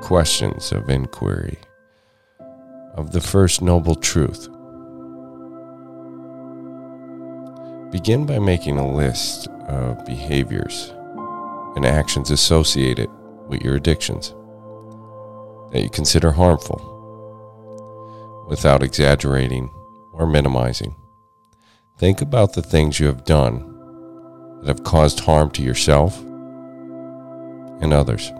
questions of inquiry of the first noble truth. Begin by making a list of behaviors and actions associated with your addictions that you consider harmful without exaggerating or minimizing. Think about the things you have done that have caused harm to yourself and others.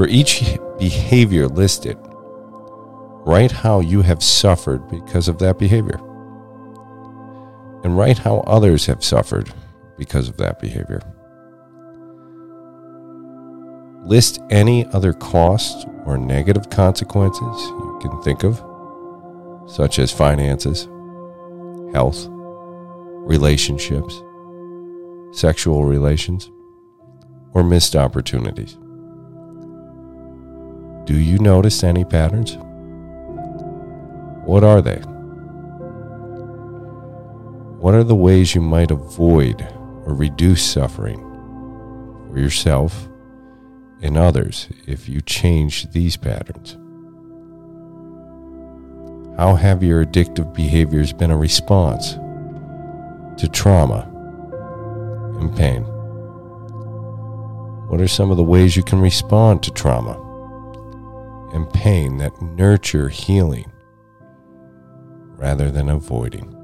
For each behavior listed, write how you have suffered because of that behavior. And write how others have suffered because of that behavior. List any other costs or negative consequences you can think of, such as finances, health, relationships, sexual relations, or missed opportunities. Do you notice any patterns? What are they? What are the ways you might avoid or reduce suffering for yourself and others if you change these patterns? How have your addictive behaviors been a response to trauma and pain? What are some of the ways you can respond to trauma and pain that nurture healing rather than avoiding?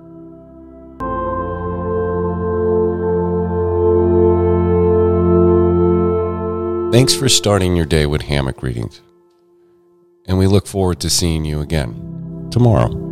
Thanks for starting your day with hammock readings, and we look forward to seeing you again tomorrow.